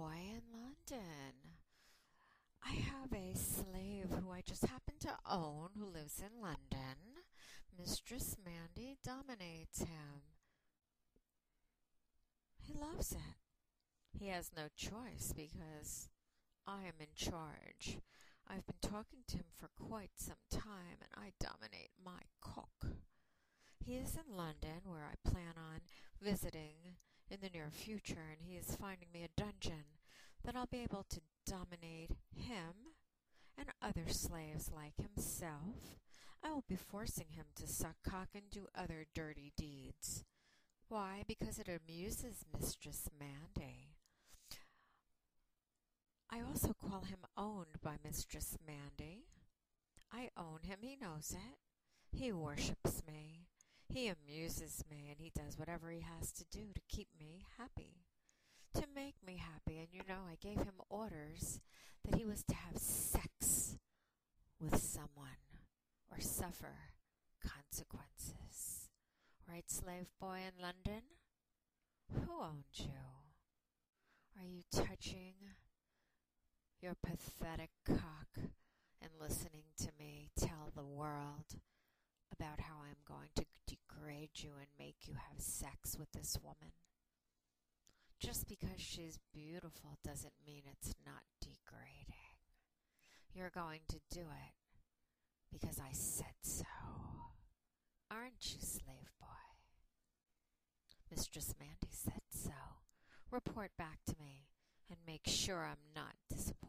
boy in London. I have a slave who I just happen to own who lives in London. Mistress Mandy dominates him. He loves it. He has no choice because I am in charge. I've been talking to him for quite some time and I dominate my cook. He is in London, where I plan on visiting in the near future, and he is finding me a dungeon that I'll be able to dominate him and other slaves like himself. I will be forcing him to suck cock and do other dirty deeds. Why? Because it amuses Mistress Mandy. I also call him owned by Mistress Mandy. I own him, he knows it. He worships. He amuses me and he does whatever he has to do to keep me happy, to make me happy. And you know, I gave him orders that he was to have sex with someone or suffer consequences. Right, slave boy in London? Who owned you? Are you touching your pathetic cock and listening to me tell the world about how I'm going to degrade you and make you have sex with this woman. Just because she's beautiful doesn't mean it's not degrading. You're going to do it because I said so. Aren't you, slave boy? Mistress Mandy said so. Report back to me and make sure I'm not disappointed.